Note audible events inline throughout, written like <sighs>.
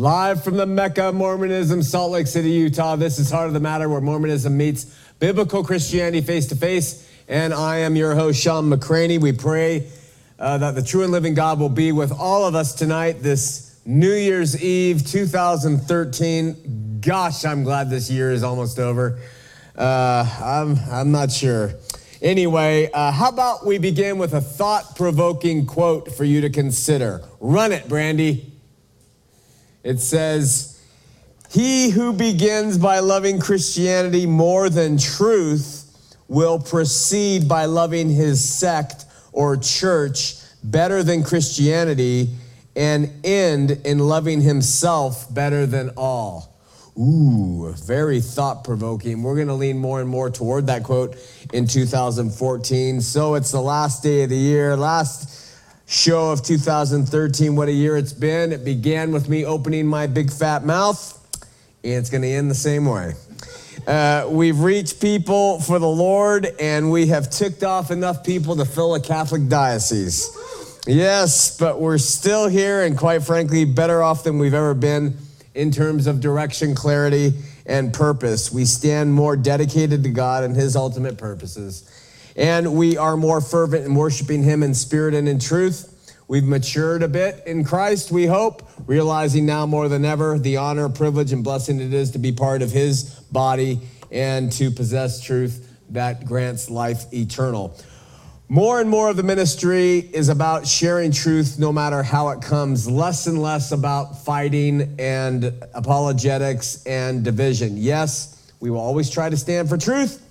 Live from the Mecca Mormonism, Salt Lake City, Utah. This is Heart of the Matter, where Mormonism meets biblical Christianity face to face. And I am your host, Shawn McCraney. We pray uh, that the true and living God will be with all of us tonight, this New Year's Eve 2013. Gosh, I'm glad this year is almost over. Uh, I'm, I'm not sure. Anyway, uh, how about we begin with a thought provoking quote for you to consider? Run it, Brandy. It says, He who begins by loving Christianity more than truth will proceed by loving his sect or church better than Christianity and end in loving himself better than all. Ooh, very thought provoking. We're going to lean more and more toward that quote in 2014. So it's the last day of the year, last show of 2013. What a year it's been. It began with me opening my big fat mouth, and it's going to end the same way. Uh, we've reached people for the Lord, and we have ticked off enough people to fill a Catholic diocese. Yes, but we're still here, and quite frankly, better off than we've ever been in terms of direction, clarity, and purpose. We stand more dedicated to God and His ultimate purposes and we are more fervent in worshiping Him in spirit and in truth. We've matured a bit in Christ, we hope, realizing now more than ever the honor, privilege, and blessing it is to be part of His body and to possess truth that grants life eternal. More and more of the ministry is about sharing truth no matter how it comes, less and less about fighting and apologetics and division. Yes, we will always try to stand for truth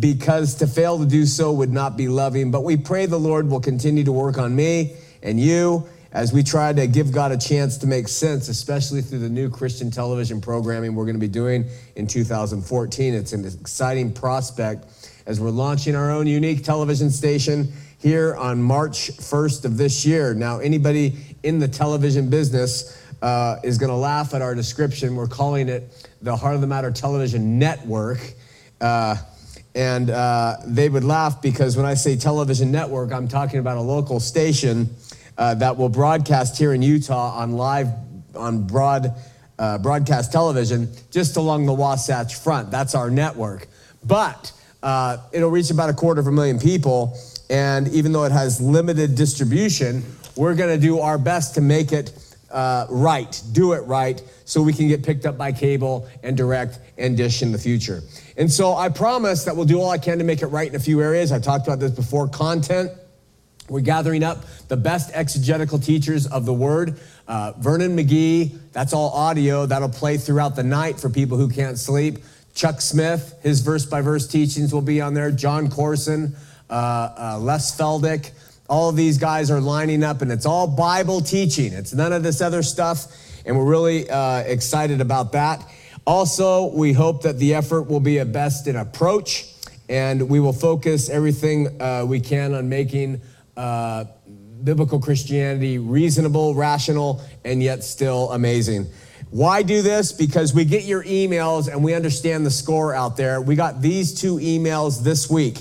because to fail to do so would not be loving. But we pray the Lord will continue to work on me and you as we try to give God a chance to make sense, especially through the new Christian television programming we're going to be doing in 2014. It's an exciting prospect as we're launching our own unique television station here on March 1st of this year. Now, anybody in the television business uh, is going to laugh at our description. We're calling it the Heart of the Matter Television Network. Uh, and uh, they would laugh because when I say television network, I'm talking about a local station uh, that will broadcast here in Utah on live, on broad, uh, broadcast television, just along the Wasatch Front. That's our network. But uh, it'll reach about a quarter of a million people. And even though it has limited distribution, we're going to do our best to make it uh, right, do it right, so we can get picked up by cable and direct and dish in the future. And so I promise that we'll do all I can to make it right in a few areas. I talked about this before content. We're gathering up the best exegetical teachers of the word. Uh, Vernon McGee, that's all audio. That'll play throughout the night for people who can't sleep. Chuck Smith, his verse by verse teachings will be on there. Jon Courson, uh, uh, Les Feldick. All these guys are lining up, and it's all Bible teaching. It's none of this other stuff, and we're really uh, excited about that. Also, we hope that the effort will be a best in approach, and we will focus everything uh, we can on making uh, biblical Christianity reasonable, rational, and yet still amazing. Why do this? Because we get your emails and we understand the score out there. We got these two emails this week.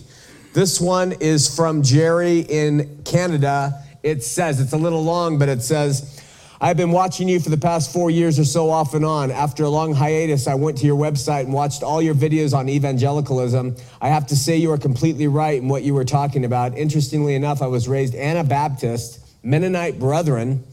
This one is from Jerry in Canada. It says, it's a little long, but it says, I've been watching you for the past four years or so off and on. After a long hiatus, I went to your website and watched all your videos on evangelicalism. I have to say you are completely right in what you were talking about. Interestingly enough, I was raised Anabaptist, Mennonite Brethren,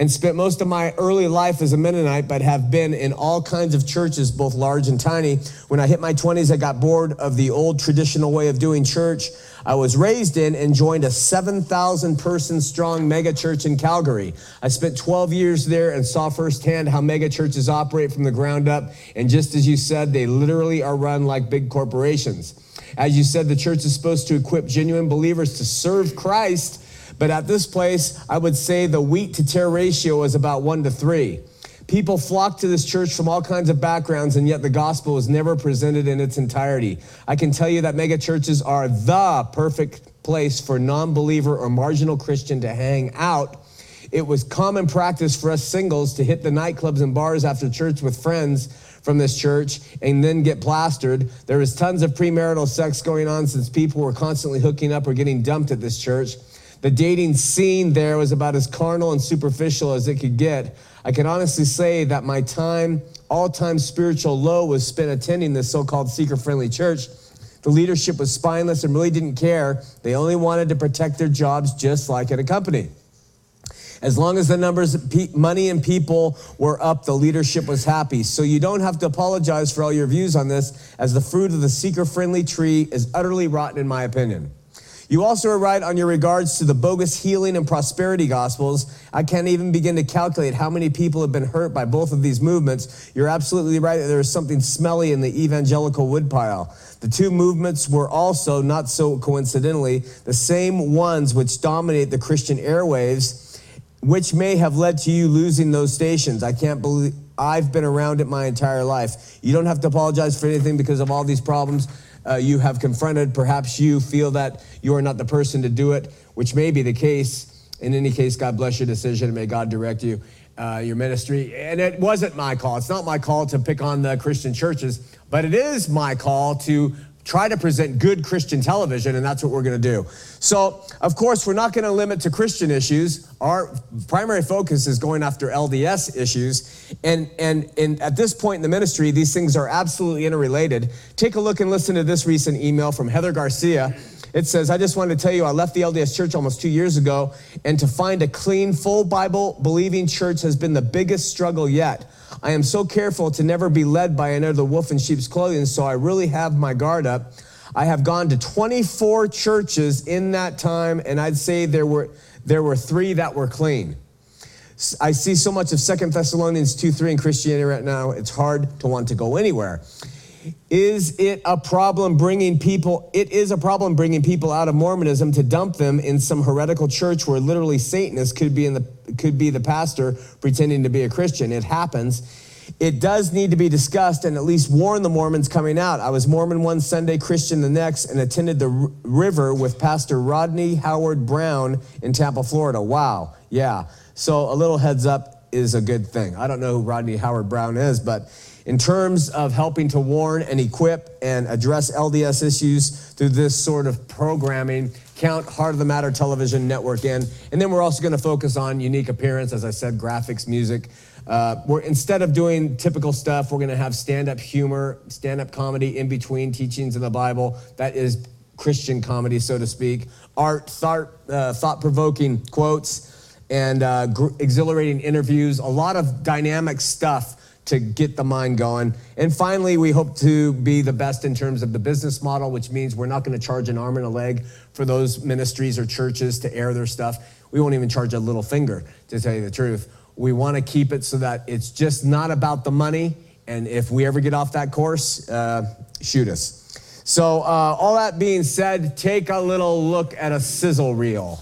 and spent most of my early life as a Mennonite, but have been in all kinds of churches, both large and tiny. When I hit my 20s, I got bored of the old traditional way of doing church. I was raised in and joined a 7,000 person strong mega church in Calgary. I spent 12 years there and saw firsthand how mega churches operate from the ground up. And just as you said, they literally are run like big corporations. As you said, the church is supposed to equip genuine believers to serve Christ. But at this place, I would say the wheat to tear ratio is about one to three. People flock to this church from all kinds of backgrounds, and yet the gospel is never presented in its entirety. I can tell you that mega churches are the perfect place for non believer or marginal Christian to hang out. It was common practice for us singles to hit the nightclubs and bars after church with friends from this church and then get plastered. There was tons of premarital sex going on since people were constantly hooking up or getting dumped at this church. The dating scene there was about as carnal and superficial as it could get. I can honestly say that my time, all time spiritual low was spent attending this so called seeker friendly church. The leadership was spineless and really didn't care. They only wanted to protect their jobs just like at a company. As long as the numbers, money, and people were up, the leadership was happy. So you don't have to apologize for all your views on this, as the fruit of the seeker friendly tree is utterly rotten, in my opinion. You also are right on your regards to the bogus healing and prosperity gospels. I can't even begin to calculate how many people have been hurt by both of these movements. You're absolutely right that there is something smelly in the evangelical woodpile. The two movements were also, not so coincidentally, the same ones which dominate the Christian airwaves which may have led to you losing those stations. I can't believe I've been around it my entire life. You don't have to apologize for anything because of all these problems uh, you have confronted. Perhaps you feel that you are not the person to do it, which may be the case. In any case, God bless your decision and may God direct you. Uh, your ministry. And it wasn't my call. It's not my call to pick on the Christian churches, but it is my call to try to present good Christian television, and that's what we're going to do. So, of course, we're not going to limit to Christian issues. Our primary focus is going after LDS issues. And, and, and at this point in the ministry, these things are absolutely interrelated. Take a look and listen to this recent email from Heather Garcia. It says, I just wanted to tell you, I left the LDS church almost two years ago, and to find a clean, full Bible believing church has been the biggest struggle yet. I am so careful to never be led by another wolf in sheep's clothing, so I really have my guard up. I have gone to 24 churches in that time, and I'd say there were, there were three that were clean. I see so much of Second Thessalonians 2 3 in Christianity right now, it's hard to want to go anywhere. Is it a problem bringing people? It is a problem bringing people out of Mormonism to dump them in some heretical church where literally Satanists could be in the could be the pastor pretending to be a Christian. It happens. It does need to be discussed and at least warn the Mormons coming out. I was Mormon one Sunday, Christian the next, and attended the river with Pastor Rodney Howard-Browne in Tampa, Florida. Wow, yeah. So a little heads up is a good thing. I don't know who Rodney Howard-Browne is, but in terms of helping to warn and equip and address LDS issues through this sort of programming. Count Heart of the Matter television network in. And then we're also going to focus on unique appearance, as I said, graphics, music. Uh, we're instead of doing typical stuff, we're going to have stand-up humor, stand-up comedy in between teachings in the Bible. That is Christian comedy, so to speak. Art, thought, uh, thought-provoking quotes, and uh, gr- exhilarating interviews. A lot of dynamic stuff to get the mind going. And finally, we hope to be the best in terms of the business model, which means we're not going to charge an arm and a leg for those ministries or churches to air their stuff. We won't even charge a little finger, to tell you the truth. We want to keep it so that it's just not about the money. And if we ever get off that course, uh, shoot us. So, uh, all that being said, take a little look at a sizzle reel.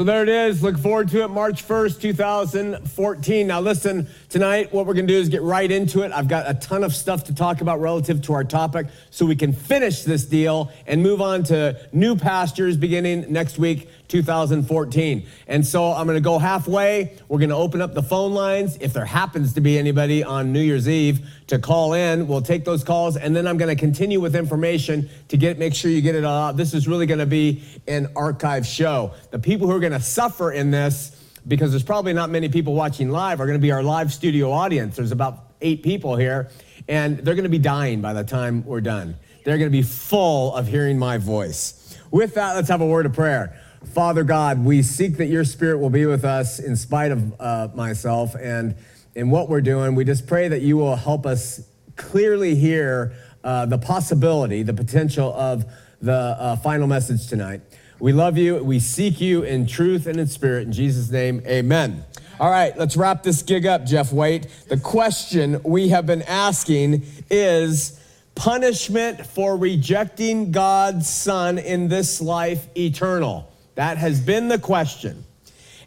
So there it is. Look forward to it March 1st, 2014. Now, listen, tonight, what we're going to do is get right into it. I've got a ton of stuff to talk about relative to our topic so we can finish this deal and move on to new pastures beginning next week, 2014. And so I'm going to go halfway. We're going to open up the phone lines. If there happens to be anybody on New Year's Eve to call in, we'll take those calls. And then I'm going to continue with information to get make sure you get it all. out. This is really going to be an archive show. The people who are going to suffer in this, because there's probably not many people watching live, are going to be our live studio audience. There's about eight people here, and they're going to be dying by the time we're done. They're going to be full of hearing my voice. With that, let's have a word of prayer. Father God, we seek that your spirit will be with us in spite of uh, myself and in what we're doing. We just pray that you will help us clearly hear uh, the possibility, the potential of the uh, final message tonight. We love you. We seek you in truth and in spirit. In Jesus' name, amen. All right, let's wrap this gig up, Jeff Waite. The question we have been asking is punishment for rejecting God's Son in this life eternal? That has been the question.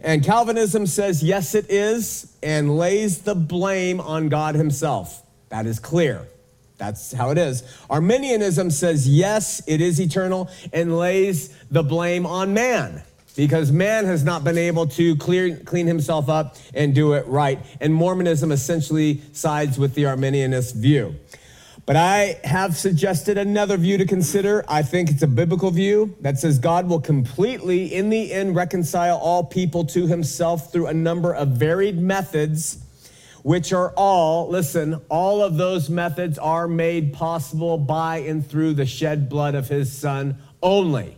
And Calvinism says, yes, it is, and lays the blame on God Himself. That is clear. That's how it is. Arminianism says, yes, it is eternal, and lays the blame on man because man has not been able to clear, clean himself up and do it right. And Mormonism essentially sides with the Arminianist view. But I have suggested another view to consider. I think it's a biblical view that says God will completely, in the end, reconcile all people to himself through a number of varied methods which are all, listen, all of those methods are made possible by and through the shed blood of his son only.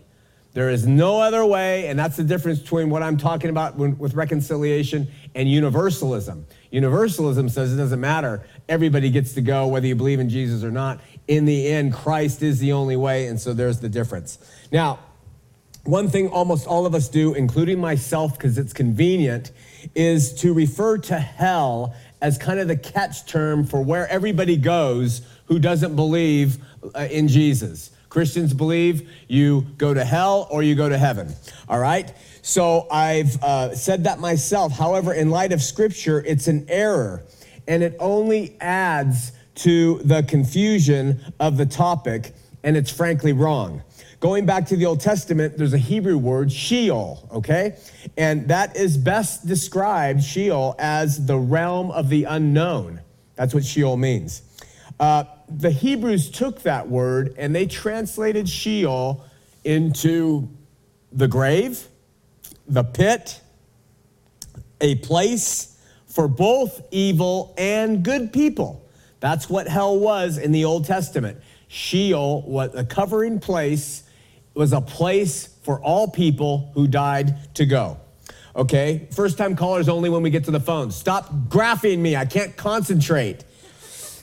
There is no other way, and that's the difference between what I'm talking about with reconciliation and universalism. Universalism says it doesn't matter. Everybody gets to go, whether you believe in Jesus or not. In the end, Christ is the only way, and so there's the difference. Now, one thing almost all of us do, including myself, because it's convenient, is to refer to hell as kind of the catch term for where everybody goes who doesn't believe uh, in Jesus. Christians believe you go to hell or you go to heaven. All right? So I've uh, said that myself. However, in light of scripture, it's an error and it only adds to the confusion of the topic, and it's frankly wrong. Going back to the Old Testament, there's a Hebrew word, Sheol, okay? And that is best described, Sheol, as the realm of the unknown. That's what Sheol means. Uh, the Hebrews took that word and they translated Sheol into the grave, the pit, a place for both evil and good people. That's what hell was in the Old Testament. Sheol was a covering place was a place for all people who died to go. Okay? First time callers only when we get to the phone. Stop graphing me. I can't concentrate.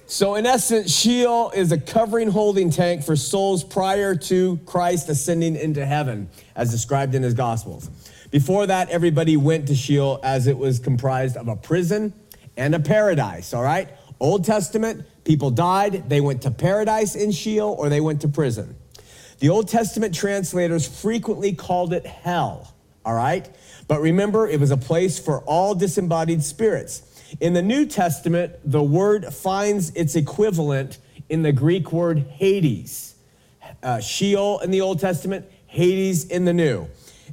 So, in essence, Sheol is a covering holding tank for souls prior to Christ ascending into heaven, as described in his Gospels. Before that, everybody went to Sheol as it was comprised of a prison and a paradise, all right? Old Testament, people died, they went to paradise in Sheol or they went to prison. The Old Testament translators frequently called it hell, all right? But remember, it was a place for all disembodied spirits. In the New Testament, the word finds its equivalent in the Greek word Hades. Uh, Sheol in the Old Testament, Hades in the New.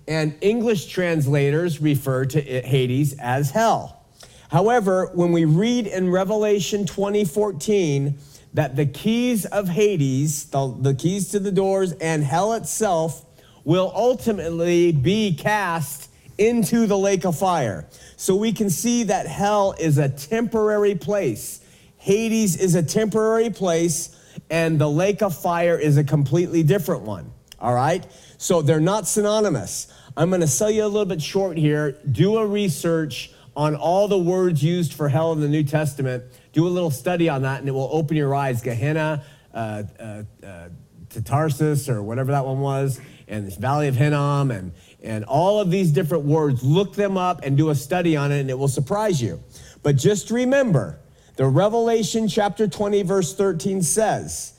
And English translators refer to Hades as hell. However, when we read in Revelation 2014, that the keys of Hades, the, the keys to the doors, and hell itself will ultimately be cast into the lake of fire. So we can see that hell is a temporary place. Hades is a temporary place, and the lake of fire is a completely different one. All right? So they're not synonymous. I'm going to sell you a little bit short here. Do a research on all the words used for hell in the New Testament do a little study on that and it will open your eyes. Gehenna, uh, uh, uh, to Tartarus, or whatever that one was, and this Valley of Hinnom, and, and all of these different words. Look them up and do a study on it, and it will surprise you. But just remember, the Revelation chapter 20, verse 13 says,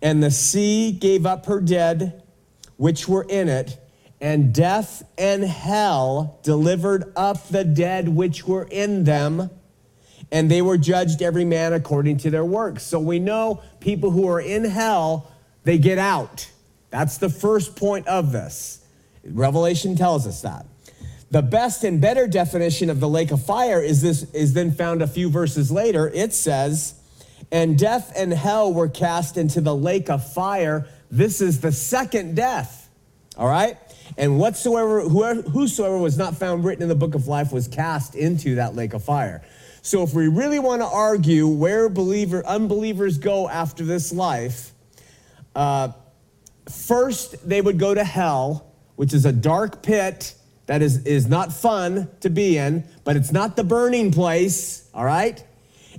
And the sea gave up her dead, which were in it, and death and hell delivered up the dead which were in them, and they were judged every man according to their works. So we know people who are in hell, they get out. That's the first point of this. Revelation tells us that. The best and better definition of the lake of fire is this is then found a few verses later. It says, "And death and hell were cast into the lake of fire." This is the second death. All right? And whatsoever whosoever was not found written in the book of life was cast into that lake of fire. So if we really want to argue where believer unbelievers go after this life, uh, first they would go to hell, which is a dark pit that is, is not fun to be in, but it's not the burning place, all right?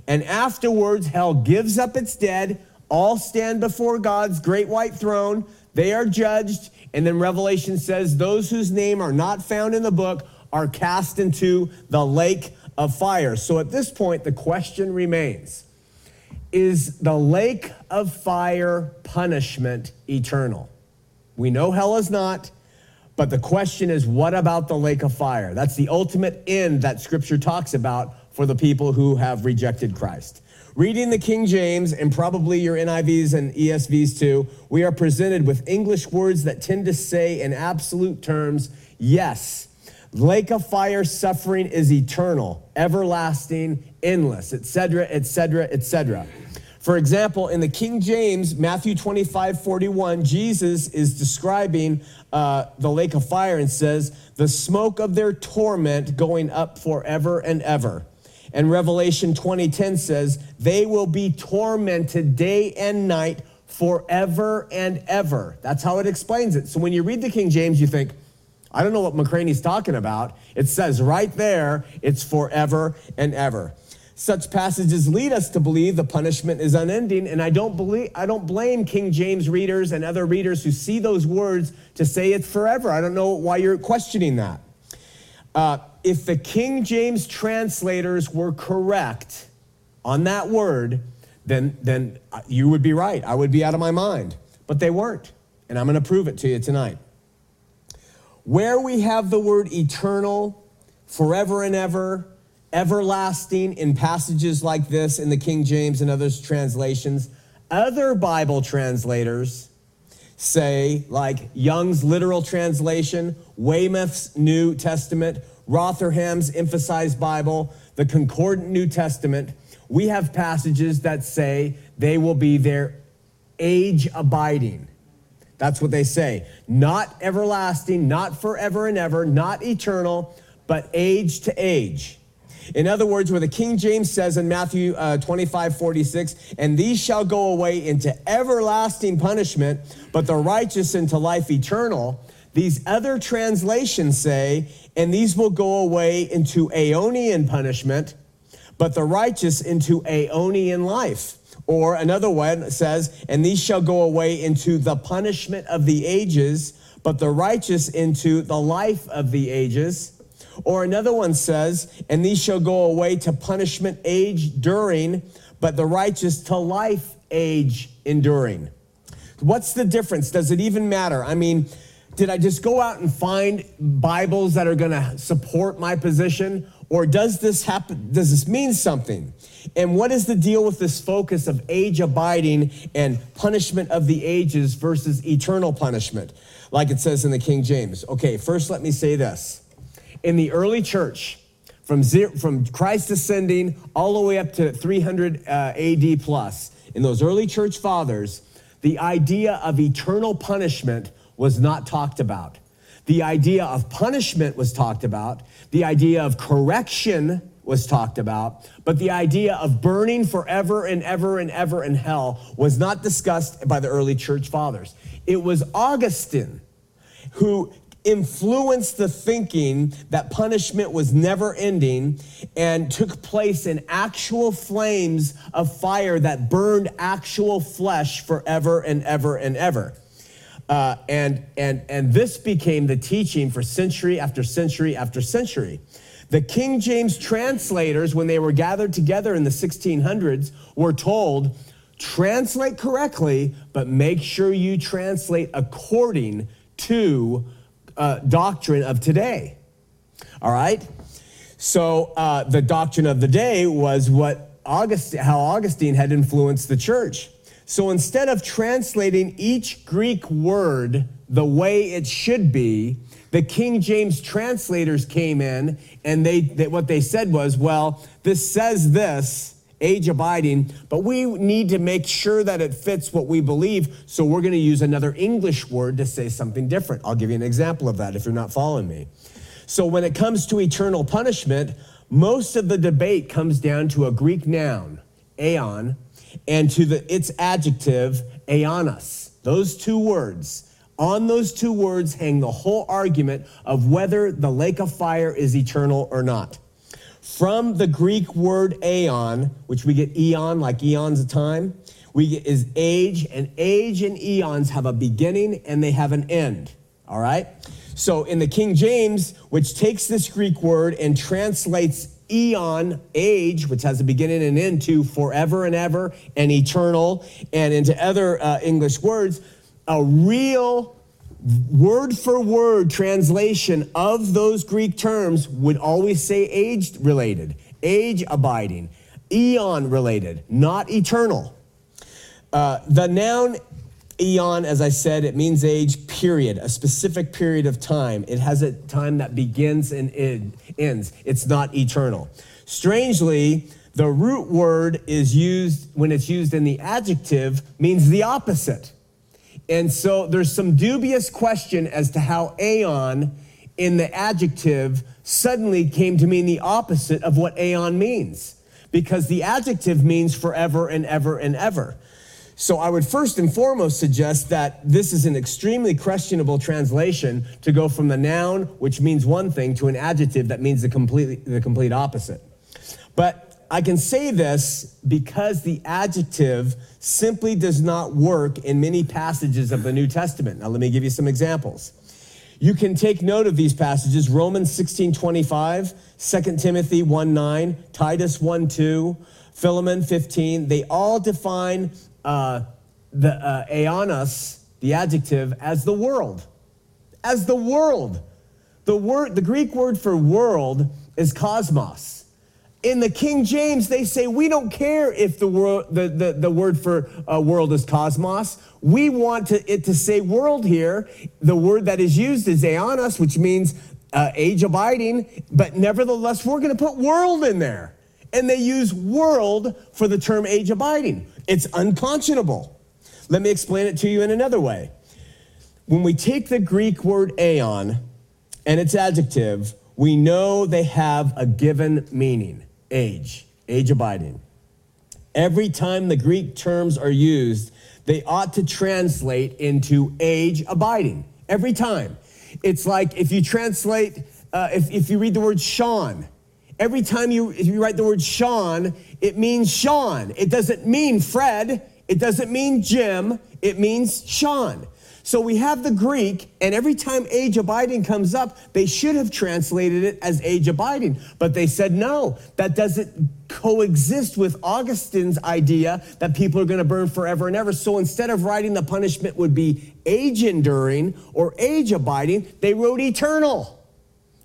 And afterwards, hell gives up its dead. All stand before God's great white throne. They are judged. And then Revelation says, those whose name are not found in the book are cast into the lake of fire. So at this point, the question remains Is the lake of fire punishment eternal? We know hell is not. But the question is, what about the lake of fire? That's the ultimate end that scripture talks about for the people who have rejected Christ. Reading the King James and probably your NIVs and ESVs too, we are presented with English words that tend to say in absolute terms, yes, lake of fire suffering is eternal, everlasting, endless, etc., etc., etc. For example, in the King James, Matthew 25, 41, Jesus is describing uh, the lake of fire and says, the smoke of their torment going up forever and ever. And Revelation 20:10 says, they will be tormented day and night forever and ever. That's how it explains it. So when you read the King James, you think, I don't know what McCraney's talking about. It says right there, it's forever and ever. Such passages lead us to believe the punishment is unending, and I don't believe I don't blame King James readers and other readers who see those words to say it's forever. I don't know why you're questioning that. Uh, if the King James translators were correct on that word, then then uh, you would be right. I would be out of my mind, but they weren't, and I'm going to prove it to you tonight. Where we have the word eternal, forever and ever everlasting in passages like this in the King James and other translations. Other Bible translators say, like Young's literal translation, Weymouth's New Testament, Rotherham's Emphasized Bible, the Concordant New Testament, we have passages that say they will be their age abiding. That's what they say. Not everlasting, not forever and ever, not eternal, but age to age. In other words, where the King James says in Matthew uh, 25, 46, and these shall go away into everlasting punishment, but the righteous into life eternal. These other translations say, and these will go away into aeonian punishment, but the righteous into aeonian life. Or another one says, and these shall go away into the punishment of the ages, but the righteous into the life of the ages. Or another one says, and these shall go away to punishment age during, but the righteous to life age enduring. What's the difference? Does it even matter? I mean, did I just go out and find Bibles that are going to support my position? Or does this happen? Does this mean something? And what is the deal with this focus of age abiding and punishment of the ages versus eternal punishment, like it says in the King James? Okay, first let me say this in the early church, from, zero, from Christ ascending all the way up to 300 uh, AD plus, in those early church fathers, the idea of eternal punishment was not talked about. The idea of punishment was talked about. The idea of correction was talked about. But the idea of burning forever and ever and ever in hell was not discussed by the early church fathers. It was Augustine who influenced the thinking that punishment was never ending and took place in actual flames of fire that burned actual flesh forever and ever and ever. Uh, and, and, and this became the teaching for century after century after century. The King James translators, when they were gathered together in the 1600s, were told, translate correctly, but make sure you translate according to uh, doctrine of today. All right? So uh, the doctrine of the day was what August, how Augustine had influenced the church. So instead of translating each Greek word the way it should be, the King James translators came in and they, they, what they said was, well, this says this, age abiding, but we need to make sure that it fits what we believe. So we're going to use another English word to say something different. I'll give you an example of that if you're not following me. So when it comes to eternal punishment, most of the debate comes down to a Greek noun, aeon, and to the, its adjective, aeonos. Those two words. On those two words hang the whole argument of whether the lake of fire is eternal or not. From the Greek word aeon, which we get eon, like eons of time, we get is age, and age and eons have a beginning and they have an end. All right? So in the King James, which takes this Greek word and translates eon, age, which has a beginning and end to forever and ever and eternal, and into other uh, English words, a real word for word translation of those Greek terms would always say age related, age abiding, eon related, not eternal. Uh, the noun eon, as I said, it means age, period, a specific period of time. It has a time that begins and ends. It's not eternal. Strangely, the root word is used when it's used in the adjective means the opposite. And so there's some dubious question as to how aeon in the adjective suddenly came to mean the opposite of what aeon means because the adjective means forever and ever and ever. So I would first and foremost suggest that this is an extremely questionable translation to go from the noun, which means one thing, to an adjective that means the complete, the complete opposite. But I can say this because the adjective simply does not work in many passages of the New Testament. Now, let me give you some examples. You can take note of these passages Romans 16 25, 2 Timothy 1 9, Titus 1 2, Philemon 15. They all define uh, the uh, the adjective, as the world. As the world. The word, the Greek word for world is cosmos. In the King James, they say we don't care if the, word, the, the, the word for uh, world is cosmos. We want to, it to say world here. The word that is used is aeonos, which means uh, age abiding, but nevertheless, we're going to put world in there. And they use world for the term age abiding. It's unconscionable. Let me explain it to you in another way. When we take the Greek word aeon and its adjective, we know they have a given meaning age, age abiding. Every time the Greek terms are used, they ought to translate into age abiding. Every time. It's like if you translate, uh, if, if you read the word Sean, every time you, you write the word Sean, it means Sean. It doesn't mean Fred. It doesn't mean Jim. It means Sean. So we have the Greek, and every time age abiding comes up, they should have translated it as age abiding. But they said, no, that doesn't coexist with Augustine's idea that people are going to burn forever and ever. So instead of writing the punishment would be age enduring or age abiding, they wrote eternal.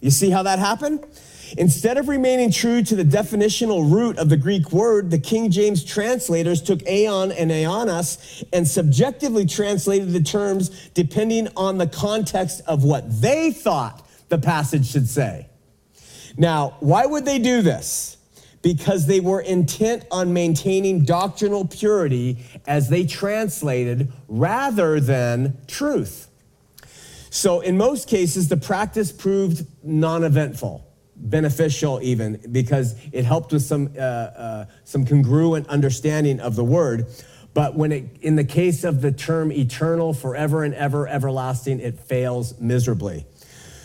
You see how that happened? Instead of remaining true to the definitional root of the Greek word, the King James translators took aeon and aeonos and subjectively translated the terms depending on the context of what they thought the passage should say. Now, why would they do this? Because they were intent on maintaining doctrinal purity as they translated rather than truth. So, in most cases, the practice proved non eventful beneficial even because it helped with some uh, uh, some congruent understanding of the word. But when it in the case of the term eternal forever and ever everlasting it fails miserably.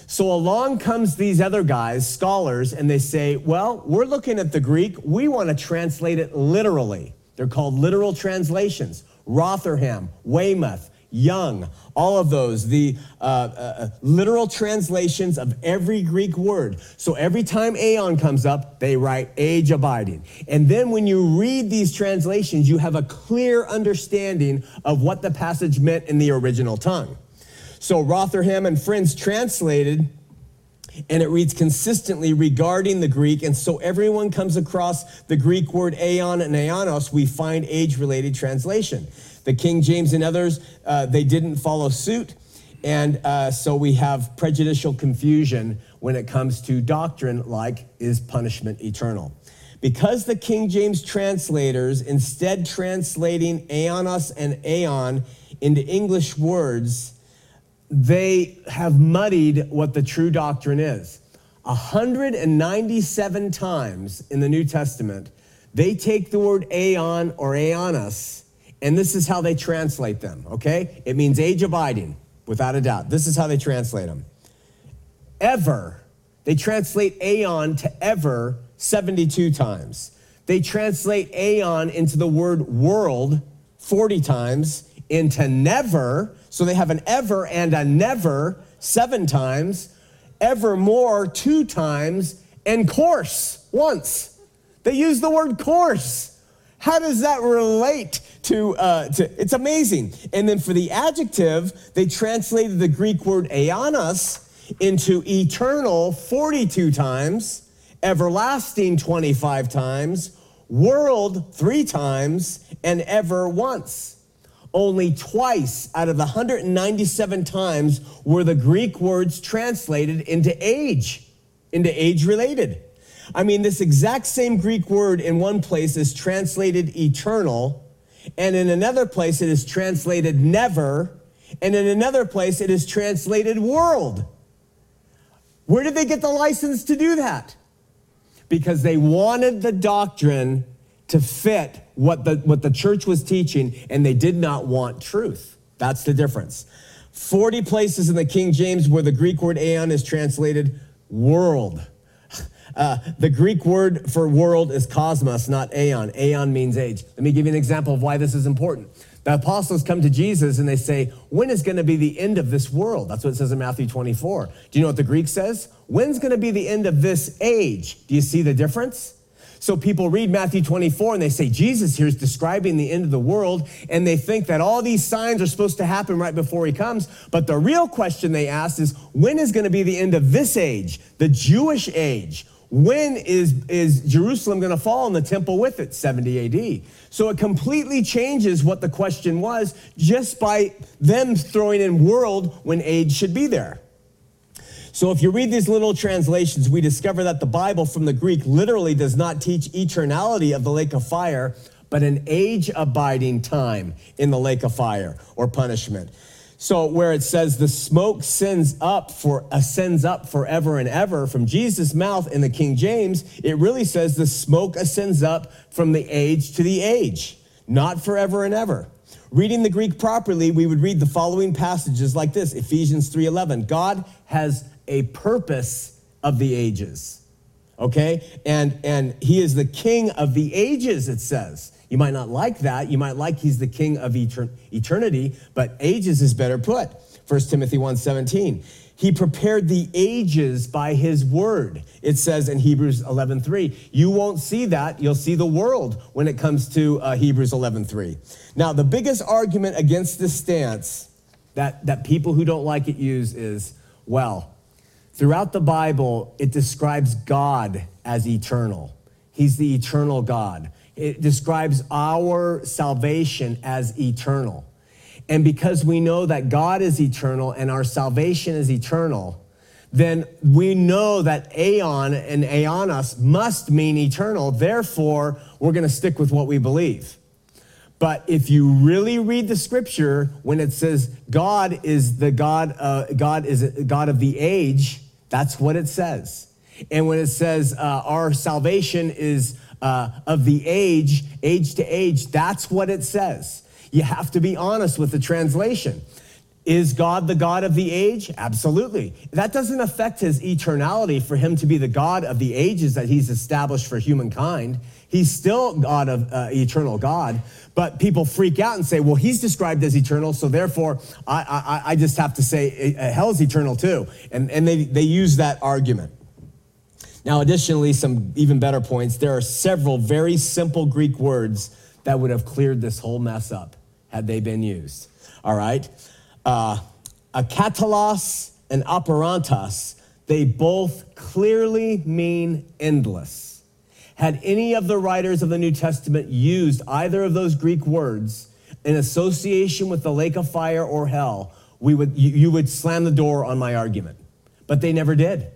So along comes these other guys scholars and they say well we're looking at the greek. We want to translate it literally. They're called literal translations. Rotherham weymouth young, all of those, the uh, uh, literal translations of every Greek word. So every time aeon comes up, they write age abiding. And then when you read these translations, you have a clear understanding of what the passage meant in the original tongue. So Rotherham and Friends translated, and it reads consistently regarding the Greek. And so everyone comes across the Greek word aeon and aeonos, we find age related translation. The King James and others, uh, they didn't follow suit. And uh, so we have prejudicial confusion when it comes to doctrine like is punishment eternal. Because the King James translators, instead translating aeonos and aeon into English words, they have muddied what the true doctrine is. 197 times in the New Testament, they take the word aeon or aeonos, and this is how they translate them, okay? It means age abiding, without a doubt. This is how they translate them. Ever, they translate aeon to ever 72 times. They translate aeon into the word world 40 times, into never, so they have an ever and a never seven times, evermore two times, and course once. They use the word course. How does that relate to, uh, to, it's amazing. And then for the adjective, they translated the Greek word aeonos into eternal 42 times everlasting 25 times, world three times, and ever once. Only twice out of the 197 times were the Greek words translated into age, into age related. I mean, this exact same Greek word in one place is translated eternal, and in another place it is translated never, and in another place it is translated world. Where did they get the license to do that? because they wanted the doctrine to fit what the, what the church was teaching, and they did not want truth. That's the difference. 40 places in the King James where the Greek word aeon is translated world. Uh, the Greek word for world is cosmos, not aeon. Aeon means age. Let me give you an example of why this is important. The apostles come to Jesus and they say, When is going to be the end of this world? That's what it says in Matthew 24. Do you know what the Greek says? When's going to be the end of this age? Do you see the difference? So people read Matthew 24 and they say, Jesus here is describing the end of the world, and they think that all these signs are supposed to happen right before he comes. But the real question they ask is, when is going to be the end of this age, the Jewish age? When is, is Jerusalem going to fall and the temple with it? 70 AD. So it completely changes what the question was just by them throwing in world when age should be there. So if you read these little translations, we discover that the Bible from the Greek literally does not teach eternality of the lake of fire, but an age abiding time in the lake of fire or punishment. So where it says the smoke sends up for uh, ascends up forever and ever from Jesus' mouth in the King James, it really says the smoke ascends up from the age to the age, not forever and ever. Reading the Greek properly, we would read the following passages like this, Ephesians 3:11. God has a purpose of the ages. Okay? And and he is the king of the ages it says. You might not like that. You might like he's the king of eternity, but ages is better put. 1 Timothy 1:17. He prepared the ages by his word. It says in Hebrews 11:3. You won't see that. You'll see the world when it comes to uh, Hebrews 11:3. Now, the biggest argument against this stance that, that people who don't like it use is, well, throughout the Bible, it describes God as eternal. He's the eternal God it describes our salvation as eternal. And because we know that God is eternal and our salvation is eternal, then we know that aeon and aeonos must mean eternal. Therefore, we're going to stick with what we believe. But if you really read the scripture, when it says God is the God, uh, God is God of the age, that's what it says. And when it says uh, our salvation is uh, of the age, age to age. That's what it says. You have to be honest with the translation. Is God the God of the age? Absolutely. That doesn't affect his eternality for him to be the God of the ages that he's established for humankind. He's still God of uh, eternal God, but people freak out and say, well, he's described as eternal, so therefore I, I, I just have to say uh, hell's eternal too. And, and they, they use that argument. Now, additionally, some even better points. There are several very simple Greek words that would have cleared this whole mess up had they been used. All right? Uh, uh, akatalos and aperantos, they both clearly mean endless. Had any of the writers of the New Testament used either of those Greek words in association with the lake of fire or hell, we would, you, you would slam the door on my argument. But they never did.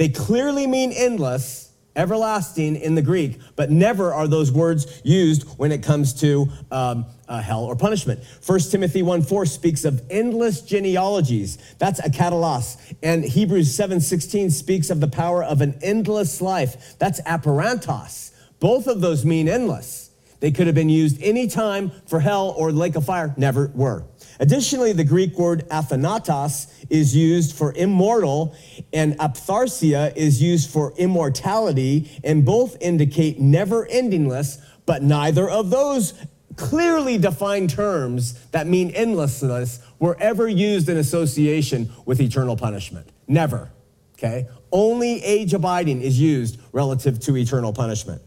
They clearly mean endless, everlasting in the Greek, but never are those words used when it comes to um, uh, hell or punishment. 1 Timothy 1 4 speaks of endless genealogies. That's akatalutos. And Hebrews 7:16 speaks of the power of an endless life. That's aperantos. Both of those mean endless. They could have been used any time for hell or lake of fire, never were. Additionally, the Greek word athanatos is used for immortal, and aphtharsia is used for immortality, and both indicate never endingness, but neither of those clearly defined terms that mean endlessness were ever used in association with eternal punishment. Never, okay? Only age abiding is used relative to eternal punishment.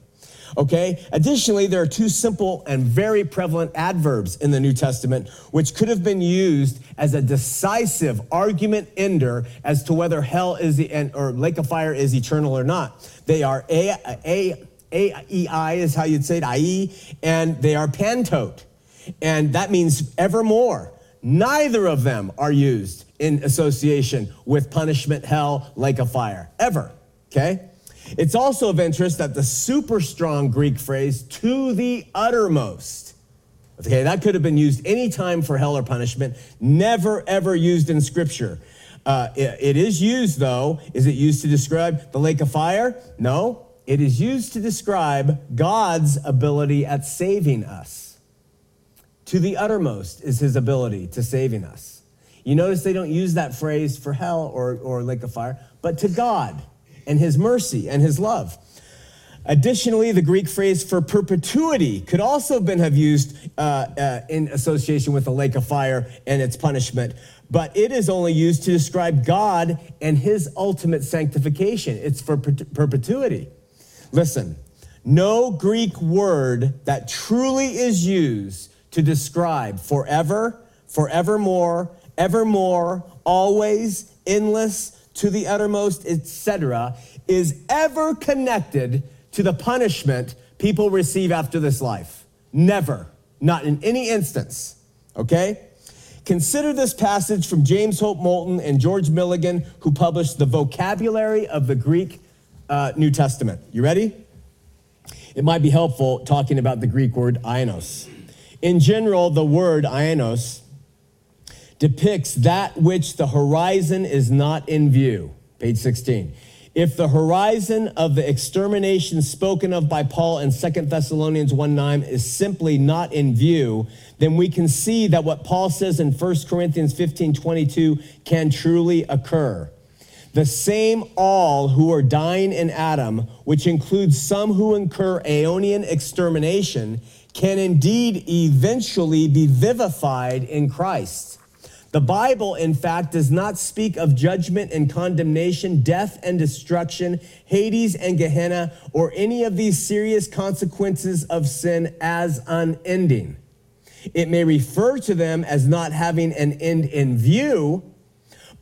Okay? Additionally, there are two simple and very prevalent adverbs in the New Testament which could have been used as a decisive argument ender as to whether hell is the end or lake of fire is eternal or not. They are a a a e i is how you'd say it, i and they are pantote. And that means evermore. Neither of them are used in association with punishment, hell, lake of fire, ever. Okay? It's also of interest that the super strong Greek phrase, to the uttermost, okay, that could have been used any time for hell or punishment, never ever used in scripture. Uh, it, it is used, though. Is it used to describe the lake of fire? No. It is used to describe God's ability at saving us. To the uttermost is his ability to saving us. You notice they don't use that phrase for hell or, or lake of fire, but to God and his mercy and his love. Additionally, the Greek phrase for perpetuity could also have been have used uh, uh, in association with the lake of fire and its punishment, but it is only used to describe God and his ultimate sanctification. It's for per- perpetuity. Listen, no Greek word that truly is used to describe forever, forevermore, evermore, always, endless, to the uttermost, etc., is ever connected to the punishment people receive after this life. Never, not in any instance. Okay? Consider this passage from James Hope Moulton and George Milligan, who published The Vocabulary of the Greek uh, New Testament. You ready? It might be helpful talking about the Greek word ainos. In general, the word ainos depicts that which the horizon is not in view. Page 16. If the horizon of the extermination spoken of by Paul in 2 Thessalonians 1 9 is simply not in view, then we can see that what Paul says in 1 Corinthians 15 22 can truly occur. The same all who are dying in Adam, which includes some who incur aeonian extermination, can indeed eventually be vivified in Christ. The Bible, in fact, does not speak of judgment and condemnation, death and destruction, Hades and Gehenna, or any of these serious consequences of sin as unending. It may refer to them as not having an end in view,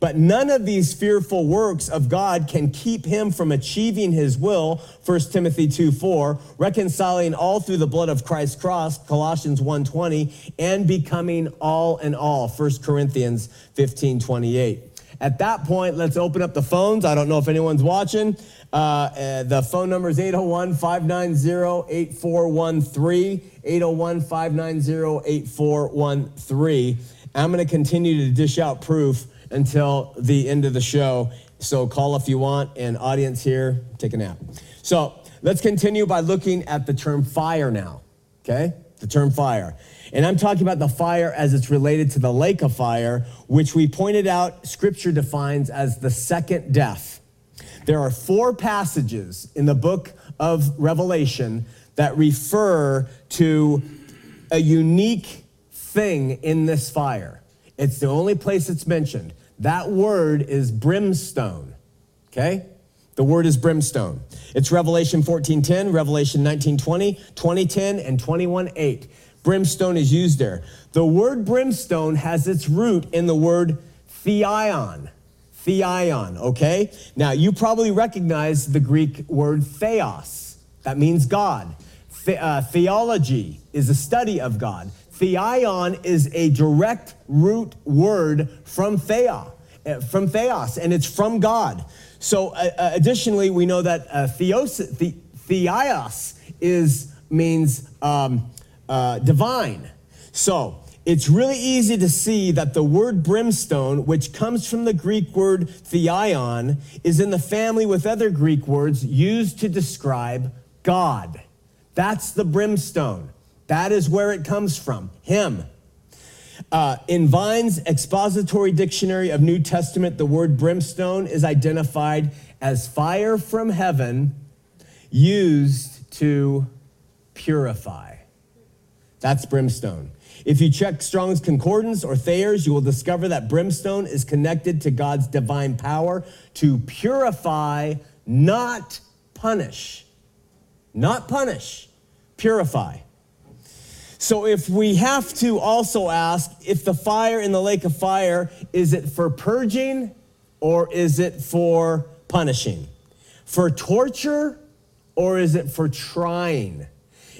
but none of these fearful works of God can keep him from achieving his will, 1 Timothy 2 4, reconciling all through the blood of Christ's cross, Colossians 1:20, and becoming all in all, 1 Corinthians 15 28. At that point, let's open up the phones. I don't know if anyone's watching. Uh, uh, the phone number is 801 590 8413. 801 590 8413. I'm going to continue to dish out proof until the end of the show. So call if you want, and audience here, take a nap. So let's continue by looking at the term fire now, okay? The term fire. And I'm talking about the fire as it's related to the lake of fire, which we pointed out scripture defines as the second death. There are four passages in the book of Revelation that refer to a unique thing in this fire. It's the only place it's mentioned. That word is brimstone. Okay? The word is brimstone. It's Revelation 14:10, Revelation 19:20, 20:10, and 21:8. Brimstone is used there. The word brimstone has its root in the word Theion. Theion, okay? Now, you probably recognize the Greek word theos. That means God. The, uh, theology is a study of God. Theion is a direct root word from thea, uh, from theos, and it's from God. So, uh, uh additionally, we know that uh, theos, the, theos is means um, uh, divine. So, it's really easy to see that the word brimstone, which comes from the Greek word theion, is in the family with other Greek words used to describe God. That's the brimstone. That is where it comes from, Him. Uh, in Vine's expository dictionary of New Testament, the word brimstone is identified as fire from heaven used to purify. That's brimstone. If you check Strong's Concordance or Thayer's, you will discover that brimstone is connected to God's divine power to purify, not punish. Not punish, purify. So if we have to also ask if the fire in the lake of fire, is it for purging or is it for punishing? For torture or is it for trying?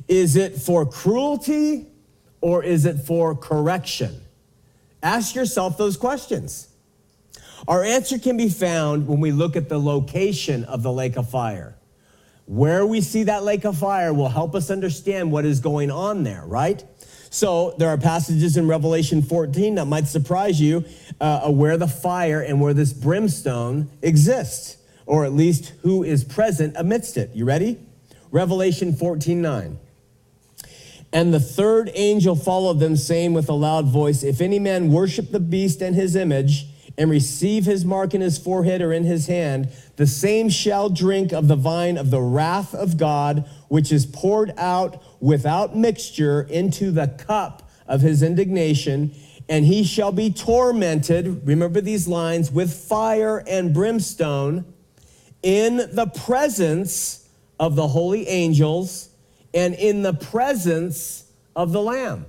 Is it for cruelty or is it for correction? Ask yourself those questions. Our answer can be found when we look at the location of the lake of fire. Where we see that lake of fire will help us understand what is going on there, right? So there are passages in Revelation 14 that might surprise you uh, where the fire and where this brimstone exists, or at least who is present amidst it. You ready? Revelation 14 9. And the third angel followed them, saying with a loud voice, If any man worship the beast and his image, and receive his mark in his forehead or in his hand, the same shall drink of the vine of the wrath of God, which is poured out without mixture into the cup of his indignation, and he shall be tormented, remember these lines, with fire and brimstone in the presence of the holy angels and in the presence of the Lamb.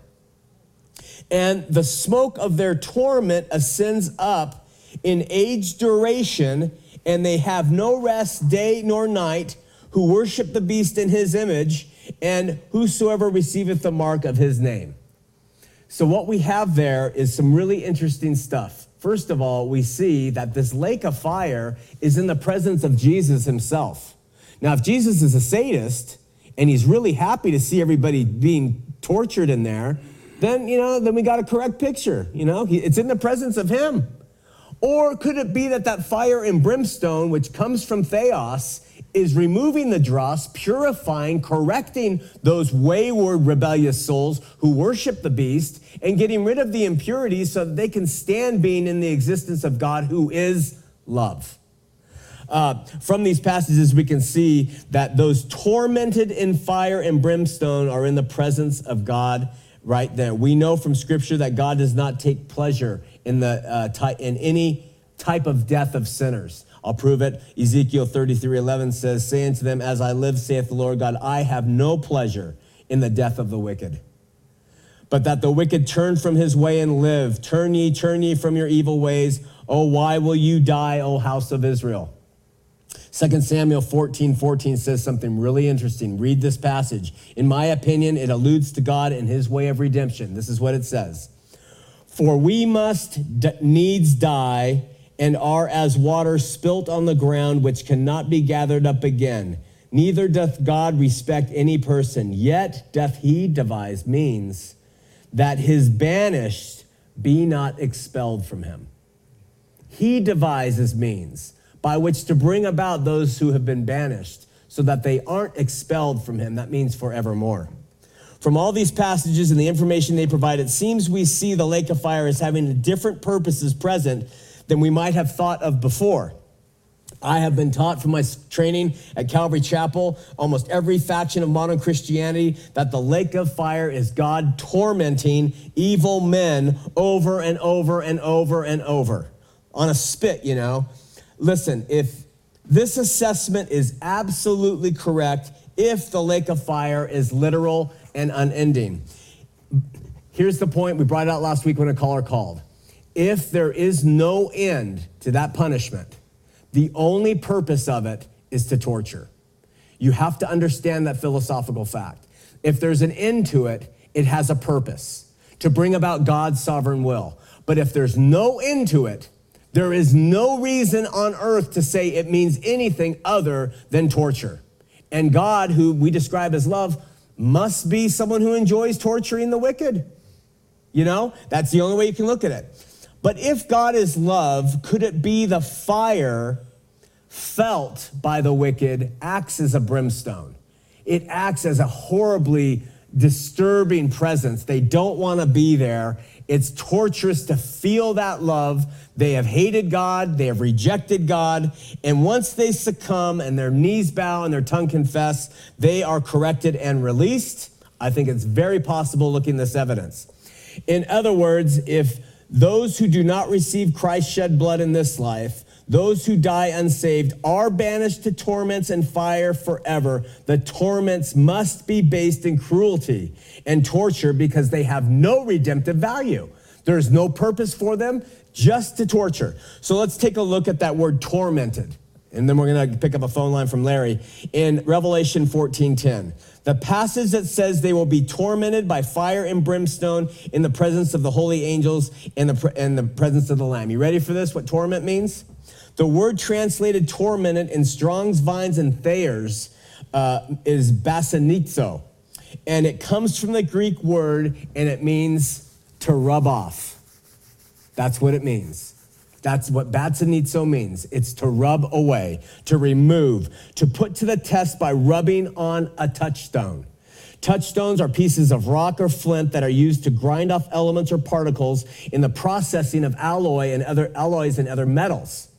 And the smoke of their torment ascends up in age duration, and they have no rest day nor night who worship the beast in his image, and whosoever receiveth the mark of his name. So, what we have there is some really interesting stuff. First of all, we see that this lake of fire is in the presence of Jesus himself. Now, if Jesus is a sadist, and he's really happy to see everybody being tortured in there, then, you know, then we got a correct picture. You know, it's in the presence of him. Or could it be that that fire and brimstone, which comes from Theos, is removing the dross, purifying, correcting those wayward, rebellious souls who worship the beast, and getting rid of the impurities so that they can stand being in the existence of God who is love. Uh, from these passages, we can see that those tormented in fire and brimstone are in the presence of God right there. We know from Scripture that God does not take pleasure in, the, uh, ty- in any type of death of sinners. I'll prove it. Ezekiel 33 11 says, Saying to them, As I live, saith the Lord God, I have no pleasure in the death of the wicked. But that the wicked turn from his way and live. Turn ye, turn ye from your evil ways. Oh, why will you die, O house of Israel? 2 Samuel 14 14 says something really interesting. Read this passage. In my opinion, it alludes to God and his way of redemption. This is what it says For we must needs die and are as water spilt on the ground, which cannot be gathered up again. Neither doth God respect any person, yet doth he devise means that his banished be not expelled from him. He devises means by which to bring about those who have been banished so that they aren't expelled from him. That means forevermore. From all these passages and the information they provide, it seems we see the lake of fire as having different purposes present than we might have thought of before. I have been taught from my training at Calvary Chapel, almost every faction of modern Christianity, that the lake of fire is God tormenting evil men over and over and over and over on a spit, you know. Listen, if this assessment is absolutely correct, if the lake of fire is literal and unending. Here's the point we brought out last week when a caller called. if there is no end to that punishment, the only purpose of it is to torture. You have to understand that philosophical fact. If there's an end to it, it has a purpose to bring about God's sovereign will. But if there's no end to it, there is no reason on earth to say it means anything other than torture. And God, who we describe as love, must be someone who enjoys torturing the wicked. You know, that's the only way you can look at it. But if God is love, could it be the fire felt by the wicked acts as a brimstone? It acts as a horribly disturbing presence. They don't want to be there. It's torturous to feel that love. They have hated God, they have rejected God, and once they succumb and their knees bow and their tongue confess, they are corrected and released. I think it's very possible looking this evidence. In other words, if those who do not receive Christ's shed blood in this life, those who die unsaved, are banished to torments and fire forever. The torments must be based in cruelty and torture because they have no redemptive value. There's no purpose for them, just to torture. So let's take a look at that word tormented. And then we're going to pick up a phone line from Larry in Revelation 14:10. The passage that says they will be tormented by fire and brimstone in the presence of the holy angels and the, in the presence of the Lamb. You ready for this? What torment means? The word translated tormented in Strong's, Vines, and Thayer's uh, is basanizo. And it comes from the Greek word and it means to rub off. That's what it means. That's what basanizo means. It's to rub away, to remove, to put to the test by rubbing on a touchstone. Touchstones are pieces of rock or flint that are used to grind off elements or particles in the processing of alloy and other alloys and other metals.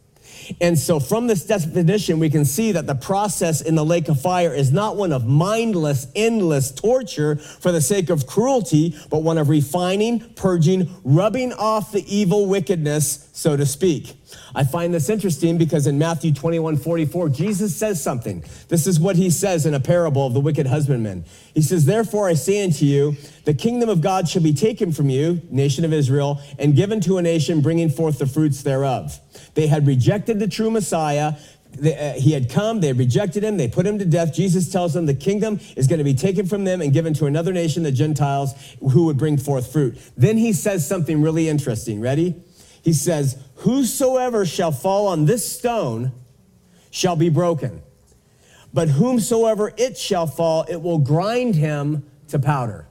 And so, from this definition, we can see that the process in the lake of fire is not one of mindless, endless torture for the sake of cruelty, but one of refining, purging, rubbing off the evil wickedness, so to speak. I find this interesting because in Matthew 21 44, Jesus says something. This is what he says in a parable of the wicked husbandman. He says, Therefore I say unto you, the kingdom of God shall be taken from you, nation of Israel, and given to a nation bringing forth the fruits thereof. They had rejected the true Messiah. Uh, he had come, they rejected him, they put him to death. Jesus tells them the kingdom is going to be taken from them and given to another nation, the Gentiles, who would bring forth fruit. Then he says something really interesting. Ready? He says, Whosoever shall fall on this stone shall be broken, but whomsoever it shall fall, it will grind him to powder.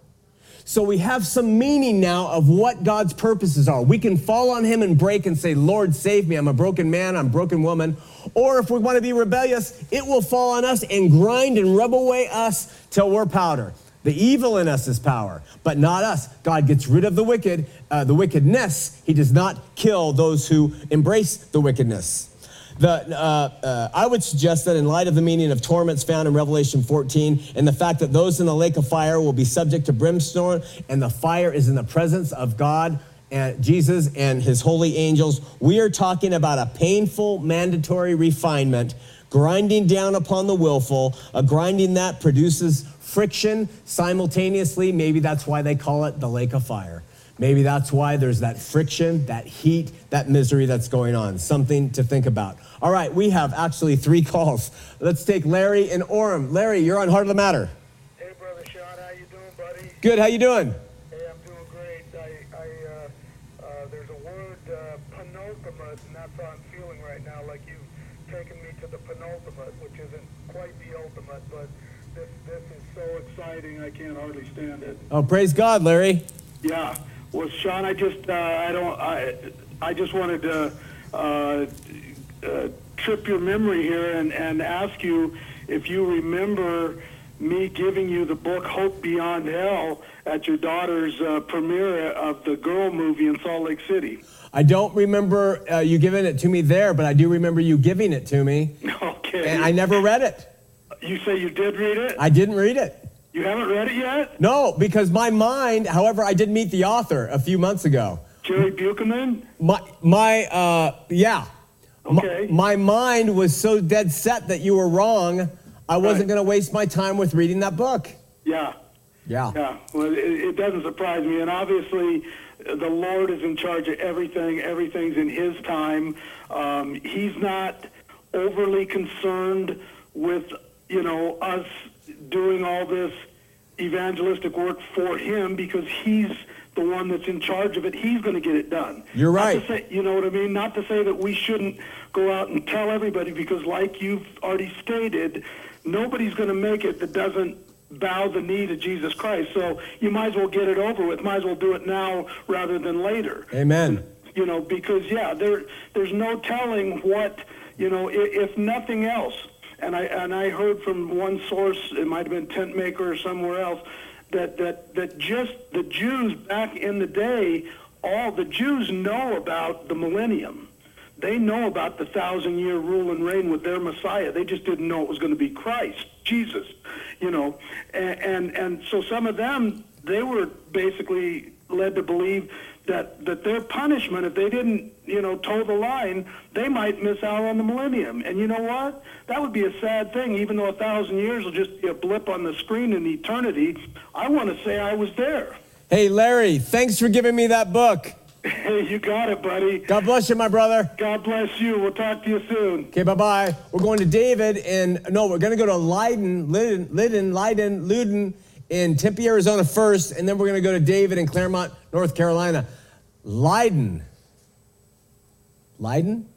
So we have some meaning now of what God's purposes are. We can fall on Him and break and say, Lord, save me. I'm a broken man, I'm a broken woman. Or if we want to be rebellious, it will fall on us and grind and rub away us till we're powder. The evil in us is power, but not us. God gets rid of the wicked, uh, the wickedness. He does not kill those who embrace the wickedness. The, uh, uh, I would suggest that in light of the meaning of torments found in Revelation 14 and the fact that those in the lake of fire will be subject to brimstone and the fire is in the presence of God and Jesus and his holy angels, we are talking about a painful mandatory refinement grinding down upon the willful, a grinding that produces friction simultaneously. Maybe that's why they call it the lake of fire. Maybe that's why there's that friction, that heat, that misery that's going on. Something to think about. All right, we have actually three calls. Let's take Larry and Orem. Larry, you're on Heart of the Matter. Hey, brother Shawn, how you doing, buddy? Good. How you doing? Hey, I'm doing great. I, I, uh, uh, there's a word, uh, penultimate, and that's how I'm feeling right now. Like you've taken me to the penultimate, which isn't quite the ultimate, but this, this is so exciting. I can't hardly stand it. Oh, praise God, Larry. Yeah. Well, Shawn, I just, uh, I don't, I, I just wanted to uh, uh, trip your memory here and, and ask you if you remember me giving you the book Hope Beyond Hell at your daughter's uh, premiere of the Girl movie in Salt Lake City. I don't remember uh, you giving it to me there, but I do remember you giving it to me. <laughs> Okay. And I never read it. you say you did read it? I didn't read it. You haven't read it yet? No, because my mind, however, I did meet the author a few months ago. Gerry Beauchemin? My, my, uh, yeah. My- Okay. My, mind was so dead set that you were wrong. I wasn't Right. going to waste my time with reading that book. Yeah. Yeah. Yeah, well, it, it doesn't surprise me, and obviously, the Lord is in charge of everything. Everything's in His time. Um, he's not overly concerned with you know us doing all this evangelistic work for Him because He's the one that's in charge of it. He's going to get it done. You're right. say, you know what I mean? Not to say that we shouldn't go out and tell everybody because, like you've already stated, nobody's going to make it that doesn't bow the knee to Jesus Christ. So you might as well get it over with. Might as well do it now rather than later. Amen. You know, because yeah, there there's no telling what you know. If, if nothing else, and I and I heard from one source, it might have been Tent Maker or somewhere else, that that that just the Jews back in the day, all the Jews know about the millennium. They know about the thousand year rule and reign with their Messiah. They just didn't know it was going to be Christ, Jesus, you know. And, and, and so some of them, they were basically led to believe that, that their punishment, if they didn't, you know, toe the line, they might miss out on the millennium. And you know what? That would be a sad thing, even though a thousand years will just be a blip on the screen in eternity. I want to say I was there. Hey, Larry, thanks for giving me that book. Hey, you got it, buddy. God bless you, my brother. God bless you. We'll talk to you soon. Okay, bye bye. We're going to David and no, we're going to go to Leiden, Lydon, Lydon, Leiden, Luden in Tempe, Arizona first, and then we're going to go to David in Claremont, North Carolina. Leiden. Leiden?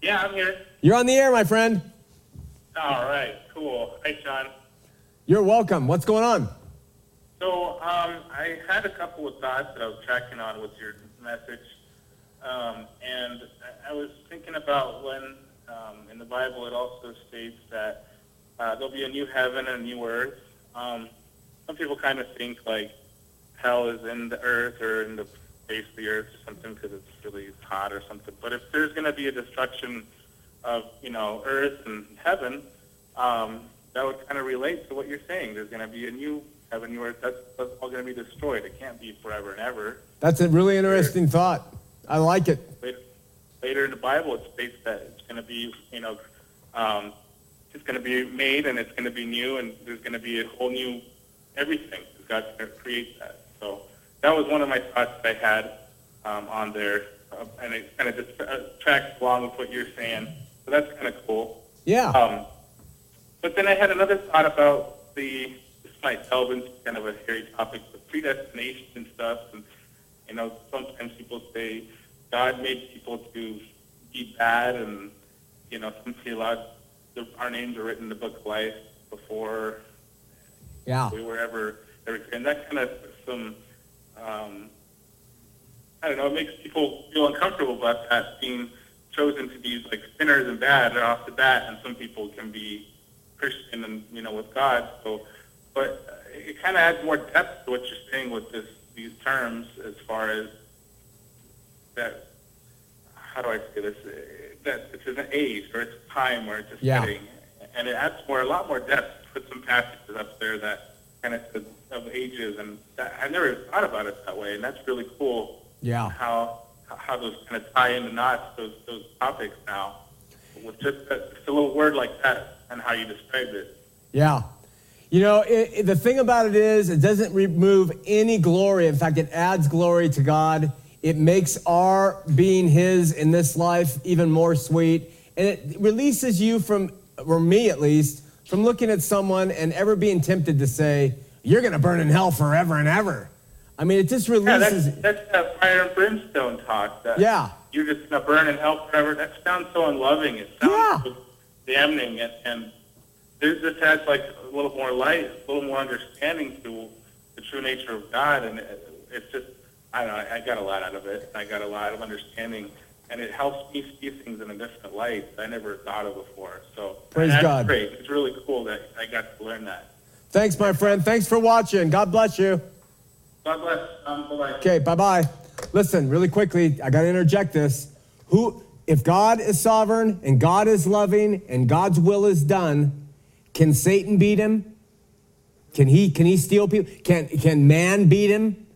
Yeah, I'm here. You're on the air, my friend. All right, cool. Hi, Shawn. You're welcome. What's going on? So um, I had a couple of thoughts that I was tracking on with your message, um, and I- was thinking about when um, in the Bible it also states that uh, there'll be a new heaven and a new earth. Um, some people kind of think like hell is in the earth or in the base of the earth or something because it's really hot or something. But if there's going to be a destruction of you know earth and heaven, um, that would kind of relate to what you're saying. There's going to be a new heaven, new earth. That's, that's all going to be destroyed. It can't be forever and ever. That's a really interesting thought. I like it. Later, later in the Bible, it states that it's going to be, you know, um, it's going to be made and it's going to be new and there's going to be a whole new everything. God's going to create that. So that was one of my thoughts that I had um, on there, uh, and it kind of just uh, tracks along with what you're saying. So that's kind of cool. Yeah. Um, but then I had another thought about the, this might delve into kind of a hairy topic, but predestination and stuff. And, you know, sometimes people say God made people to be bad, and, you know, some lot, the, our names are written in the book of life before Yeah. we were ever, ever and that kind of some, um, I don't know, it makes people feel uncomfortable about that being chosen to be like sinners and bad right off the bat, and some people can be Christian and you know with God. So, but it kind of adds more depth to what you're saying with this these terms as far as that. How do I say this? That it's an age or it's a time where it's a Yeah. and it adds more, a lot more depth. To put some passages up there that kind of of ages, and that, I never thought about it that way, and that's really cool. Yeah. How how those kind of tie into knots those those topics now with just a, just a little word like that and how you described it. Yeah. You know, it, it- the thing about it is, it doesn't remove any glory. In fact, it adds glory to God. It makes our being His in this life even more sweet. And it releases you from, or me at least, from looking at someone and ever being tempted to say, You're going to burn in hell forever and ever. I mean, it just Yeah, releases. that's that's that fire and brimstone talk. That Yeah. you're just gonna burn in hell forever. That sounds so unloving. It sounds Yeah. so damning, and, and this this adds like a little more light, a little more understanding to the true nature of God, and it, it's just I don't know. I got a lot out of it. I got a lot of understanding, and it helps me see things in a different light that I never thought of before. So Praise God. Great. It's really cool that I got to learn that. Thanks, my friend. Thanks for watching. God bless you. God bless. Um, bye-bye. Okay, bye bye. Listen, really quickly, I got to interject this. Who, if God is sovereign and God is loving and God's will is done, can Satan beat him? Can he can he steal people? Can can man beat him?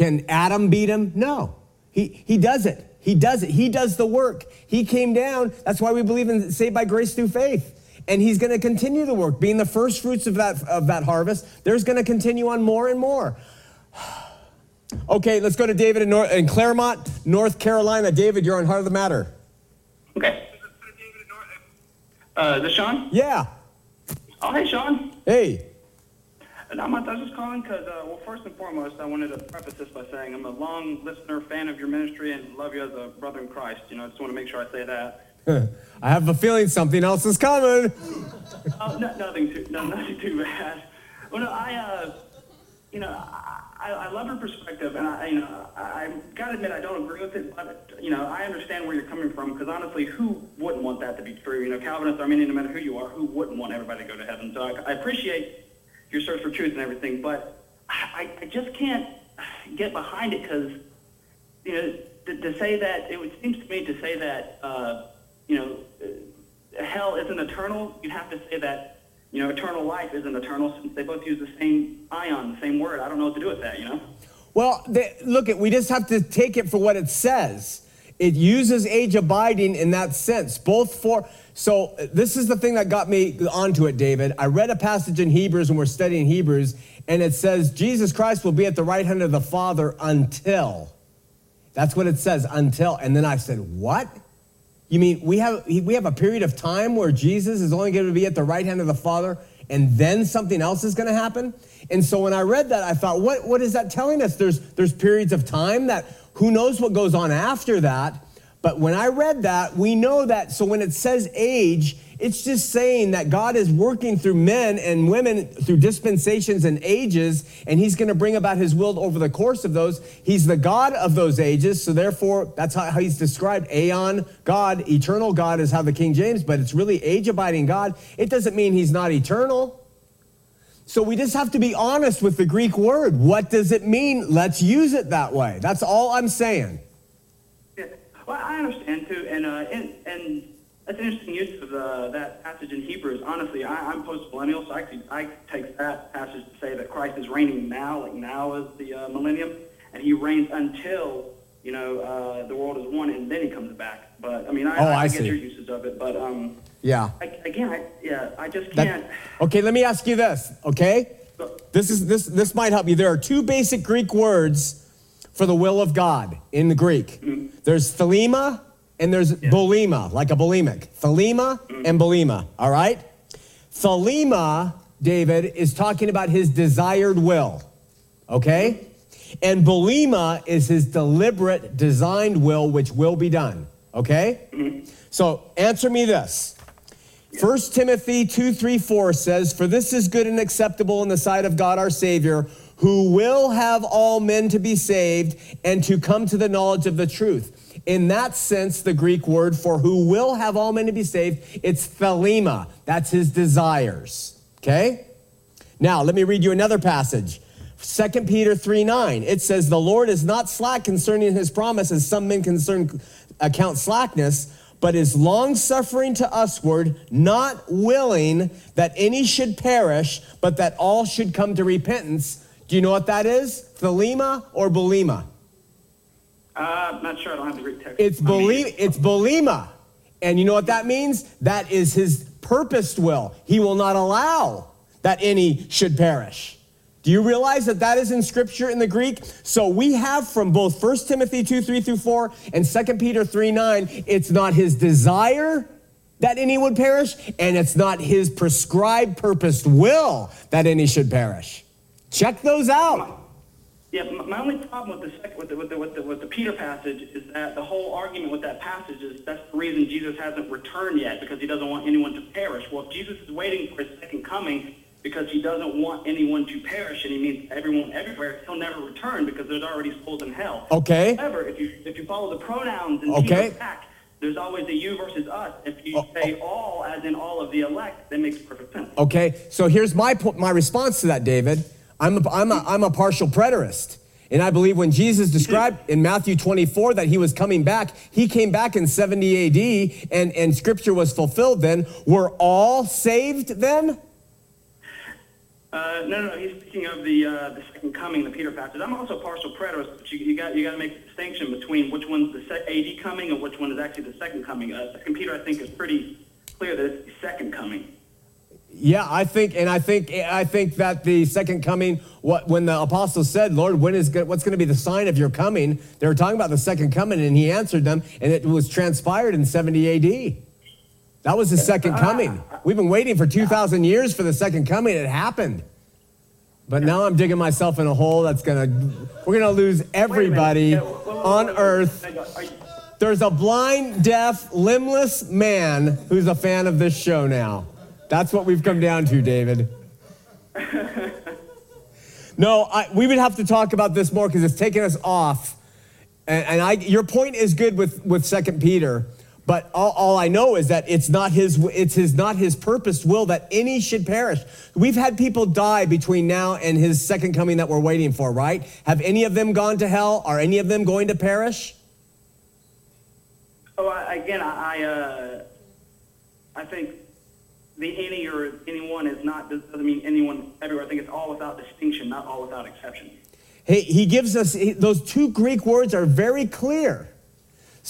Can Adam beat him? No. He he does it. He does it. He does the work. He came down. That's why we believe in saved by grace through faith. And he's going to continue the work, being the first fruits of that of that harvest. There's going to continue on more and more. <sighs> Okay, let's go to David in, in Claremont, North Carolina. David, you're on Heart of the Matter. Okay. Uh, is this Shawn? Yeah. Oh, hey, Shawn. Hey. Not much. I was just calling because, uh, well, first and foremost, I wanted to preface this by saying I'm a long listener, fan of your ministry, and love you as a brother in Christ. You know, I just want to make sure I say that. <laughs> I have a feeling something else is coming. Oh, no, nothing too, no, nothing too bad. Well, no, I, uh, you know, I, I, love your perspective, and I, you know, I, I gotta admit I don't agree with it, but you know, I understand where you're coming from because honestly, who wouldn't want that to be true? You know, Calvinist, Arminian, no matter who you are, who wouldn't want everybody to go to heaven? So I, I appreciate your search for truth and everything, but I, I just can't get behind it because, you know, to, to say that it would seems to me to say that, uh, you know, uh, hell isn't eternal. You'd have to say that you know, eternal life isn't eternal since they both use the same aion, the same word. I don't know what to do with that, you know? Well, they, look, at we just have to take it for what it says. It uses age abiding in that sense, both for. So this is the thing that got me onto it, David. I read a passage in Hebrews, and we're studying Hebrews, and it says Jesus Christ will be at the right hand of the Father until. That's what it says, until. And then I said, what? You mean we have we have a period of time where Jesus is only going to be at the right hand of the Father and then something else is going to happen? And so when I read that I thought what what is that telling us? There's there's periods of time that who knows what goes on after that? But when I read that, we know that so when it says age, it's just saying that God is working through men and women through dispensations and ages, and He's going to bring about His will over the course of those. He's the God of those ages, so therefore, that's how, He's described. Aeon, God, eternal God is how the King James, but it's really age abiding God. It doesn't mean He's not eternal. So we just have to be honest with the Greek word. What does it mean? Let's use it that way. That's all I'm saying. Yeah. Well, I understand too, and uh, and, and that's an interesting use of uh, that passage in Hebrews. Honestly, I, I'm post-millennial, so I, could, I take that passage to say that Christ is reigning now, like now is the uh, millennium, and he reigns until, you know, uh, the world is one, and then he comes back. But, I mean, I, Oh, I, I get your uses of it, but, um, Yeah. I, again, I, yeah, I just That- can't. okay, let me ask you this, okay? This is this this might help you. There are two basic Greek words for the will of God in the Greek. Mm-hmm. There's thelema and there's bulima, like a bulimic. Thelema mm-hmm. and bulima, all right? Thelema, David, is talking about his desired will, okay? And bulima is his deliberate, designed will, which will be done, okay? Mm-hmm. So answer me this. 1 Timothy 2 3 4 says, For this is good and acceptable in the sight of God our Savior, who will have all men to be saved and to come to the knowledge of the truth. In that sense, the Greek word for who will have all men to be saved, it's thelema. That's his desires. Okay? Now, let me read you another passage. 2 Peter 3 9. It says, The Lord is not slack concerning his promise, as some men concern account slackness, but is long suffering to usward, not willing that any should perish, but that all should come to repentance. Do you know what that is? Thelema or bulima? Uh, I'm not sure. I don't have the Greek text. It's I mean, it's bulima. And you know what that means? That is his purposed will. He will not allow that any should perish. Do you realize that that is in scripture in the Greek? So we have from both 1 Timothy 2, 3 through 4 and 2 Peter 3, 9, it's not his desire that any would perish, and it's not his prescribed purposed will that any should perish. Check those out. Yeah, my only problem with the, sec- with, the, with, the, with, the, with the Peter passage is that the whole argument with that passage is that's the reason Jesus hasn't returned yet because he doesn't want anyone to perish. Well, if Jesus is waiting for his second coming because he doesn't want anyone to perish and he means everyone everywhere, he'll never return because there's already souls in hell. Okay. However, if you if you follow the pronouns and Okay. Back, there's always a you versus us. If you Oh, say oh. all as in all of the elect, that makes perfect sense. Okay, so here's my po- my response to that, David. I'm a, I'm a, I'm a partial preterist. And I believe when Jesus described in Matthew 24 that he was coming back, he came back in 70 AD and, and scripture was fulfilled then. Were all saved then? Uh, no, no, he's speaking of the uh, the second coming, the Peter passage. I'm also partial preterist, but you, you got you got to make the distinction between which one's the se- AD coming and which one is actually the second coming. Uh, second Peter, I think, is pretty clear that it's the second coming. Yeah, I think, and I think, I think that the second coming, what when the apostles said, "Lord, when is what's going to be the sign of your coming?" They were talking about the second coming, and he answered them, and it was transpired in 70 A.D. That was the second coming. We've been waiting for 2,000 years for the second coming. It happened, but now I'm digging myself in a hole that's gonna. We're gonna lose Wait a minute. everybody on earth. Hang on. Are you- There's a blind, deaf, limbless man who's a fan of this show now. That's what we've come down to, David. <laughs> No, I, we would have to talk about this more because it's taken us off. And, and I, your point is good with with Second Peter, but all, all I know is that it's not his it's his not his purposed will that any should perish. We've had people die between now and his second coming that we're waiting for. Right? Have any of them gone to hell? Are any of them going to perish? Oh, I, again, I, I, uh, I think the any or anyone is not doesn't mean anyone everywhere. I think it's all without distinction, not all without exception. He, he gives us he- those two Greek words are very clear.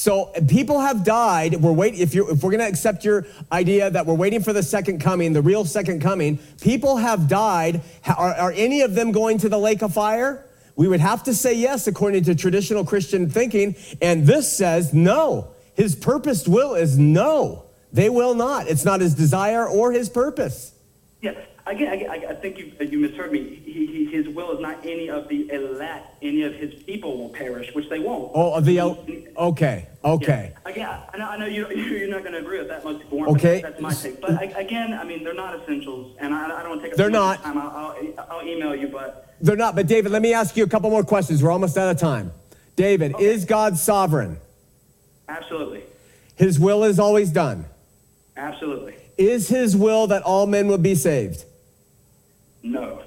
So people have died. We're wait if you if we're going to accept your idea that we're waiting for the second coming, the real second coming. People have died. Are, are any of them going to the lake of fire? We would have to say yes, according to traditional Christian thinking. And this says no. His purposed will is no. They will not. It's not his desire or his purpose. Yeah, again, I, I think you you misheard me. He, he, his will is not any of the elect. Any of his people will perish, which they won't. Oh, the okay, okay. Yeah. Again, I know, I know you, <laughs> you're not going to agree with that. Most people. Okay. That's my take. But I, again, I mean, they're not essentials, and I, I don't want to take They're not. time. I'll, I'll, I'll email you, but They're not, but David, let me ask you a couple more questions. We're almost out of time. David, is God sovereign? absolutely, His will is always done. absolutely, Is his will that all men would be saved? No.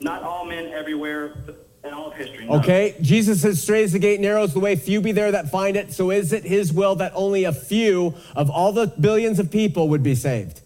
Not all men everywhere in all of history. No. Okay, Jesus says, Straight is the gate, narrow is the way, few be there that find it. So is it his will that only a few of all the billions of people would be saved?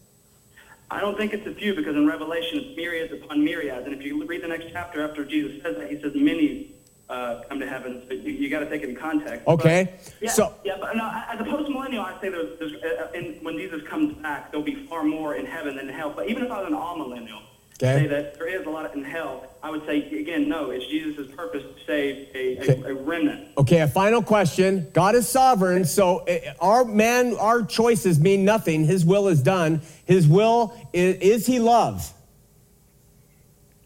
I don't think it's a few because in Revelation it's myriads upon myriads, and if you read the next chapter after Jesus says that, he says many uh, come to heaven. So you, you got to take it in context. Okay, But, yeah, so- yeah, but no, as a post-millennial, I say there's, there's uh, in, when Jesus comes back, there'll be far more in heaven than in hell. But even if I was an amillennial, Okay. say that there is a lot in hell, I would say again, no, it's Jesus' purpose to save a, Okay. a, a remnant. Okay, a final question. God is sovereign, so uh, our man, our choices mean nothing. His will is done. His will is, is he love?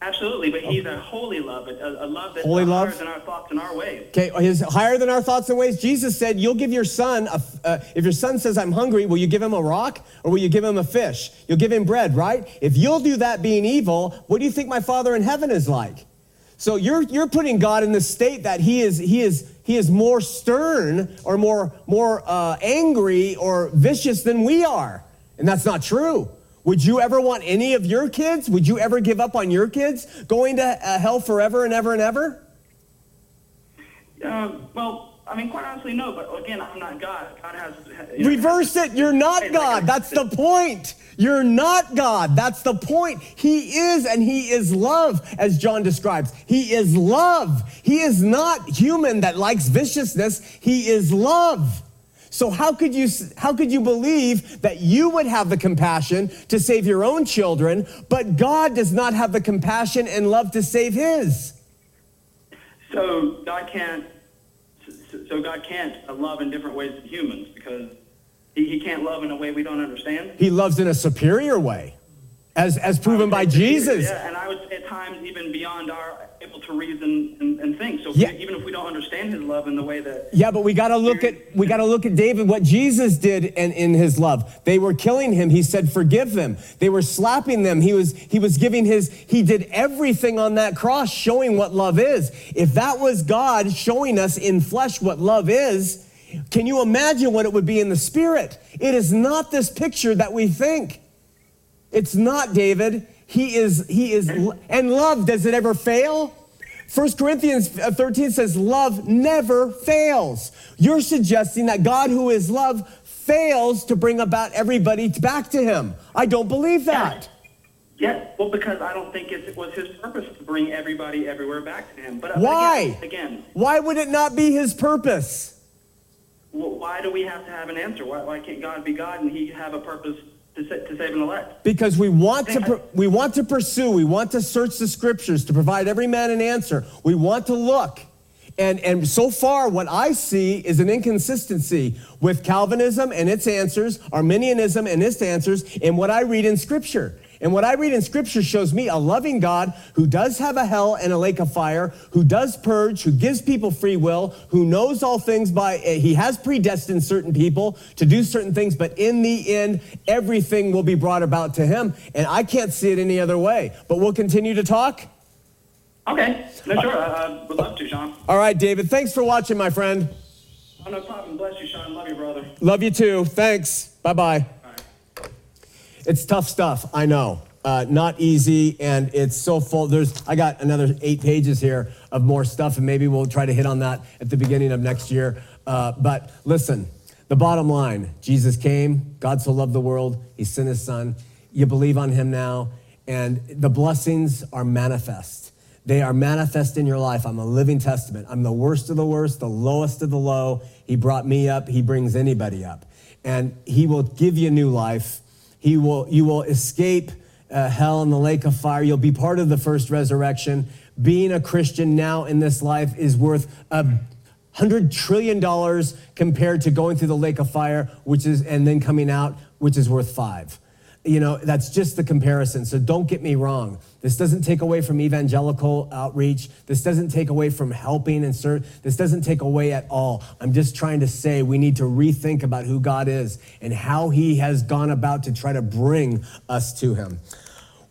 Absolutely, but he's a holy love, a, a love that's Holy higher love? than our thoughts and our ways. Okay, his higher than our thoughts and ways. Jesus said, "You'll give your son a, uh, if your son says I'm hungry, will you give him a rock or will you give him a fish? You'll give him bread, right? If you'll do that, being evil, what do you think my Father in heaven is like? So you're you're putting God in the state that he is he is he is more stern or more more uh, angry or vicious than we are, and that's not true. Would you ever want any of your kids? Would you ever give up on your kids going to uh, hell forever and ever and ever? Um, well, I mean, quite honestly, no. But again, I'm not God. God has you know, Reverse it. You're not God. That's the point. You're not God. That's the point. He is and he is love, as John describes. He is love. He is not human that likes viciousness. He is love. So how could you how could you believe that you would have the compassion to save your own children, but God does not have the compassion and love to save his? So God can't. so- God can't love in different ways than humans because he, he can't love in a way we don't understand. He loves in a superior way, as as proven by Jesus. Yeah, and I would say at times even beyond our able to reason and, and think. So Yeah. even if we don't understand His love in the way that Yeah, but we got to look at we got to look at David what Jesus did in, in his love. They were killing him. He said, "Forgive them." They were slapping them. He was he was giving his he did everything on that cross showing what love is. If that was God showing us in flesh what love is, can you imagine what it would be in the spirit? It is not this picture that we think. It's not David. He is he is and love does it ever fail? 1 Corinthians uh, 13 says love never fails. You're suggesting that God who is love fails to bring about everybody back to him. I don't believe that. Yeah, well, because I don't think it was his purpose to bring everybody everywhere back to him. But, but Why? Again, again, Why would it not be his purpose? wh- why do we have to have an answer? Why, why can't God be God and He have a purpose to, sa- to save an elect? Because we want to per- we want to pursue, we want to search the scriptures to provide every man an answer. We want to look. And and so far what I see is an inconsistency with Calvinism and its answers, Arminianism and its answers, and what I read in scripture. And what I read in scripture shows me a loving God who does have a hell and a lake of fire, who does purge, who gives people free will, who knows all things by, eh, he has predestined certain people to do certain things, but in the end, everything will be brought about to him. And I can't see it any other way. But we'll continue to talk. Okay. No, sure. I, I would love to, Shawn. All right, David, thanks for watching, my friend. Oh, no problem. Bless you, Shawn. Love you, brother. Love you too. Thanks. Bye bye. It's tough stuff, I know. Uh, not easy, and it's so full. There's, I got another eight pages here of more stuff, and maybe we'll try to hit on that at the beginning of next year. Uh, but listen, the bottom line Jesus came, God so loved the world, He sent His Son. You believe on Him now, and the blessings are manifest. They are manifest in your life. I'm a living testament. I'm the worst of the worst, the lowest of the low. He brought me up, He brings anybody up. And He will give you new life. He will, you will escape uh, hell and the lake of fire. You'll be part of the first resurrection. Being a Christian now in this life is worth a hundred trillion dollars compared to going through the lake of fire, which is, and then coming out, which is worth five. You know, that's just the comparison. So don't get me wrong. This doesn't take away from evangelical outreach. This doesn't take away from helping and serve. This doesn't take away at all. I'm just trying to say we need to rethink about who God is and how he has gone about to try to bring us to him.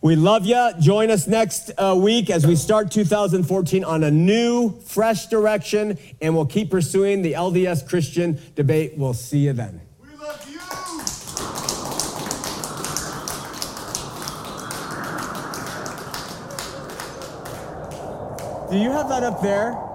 We love you. Join us next uh, week as we start 2014 on a new, fresh direction, and we'll keep pursuing the LDS Christian debate. We'll see you then. Do you have that up there?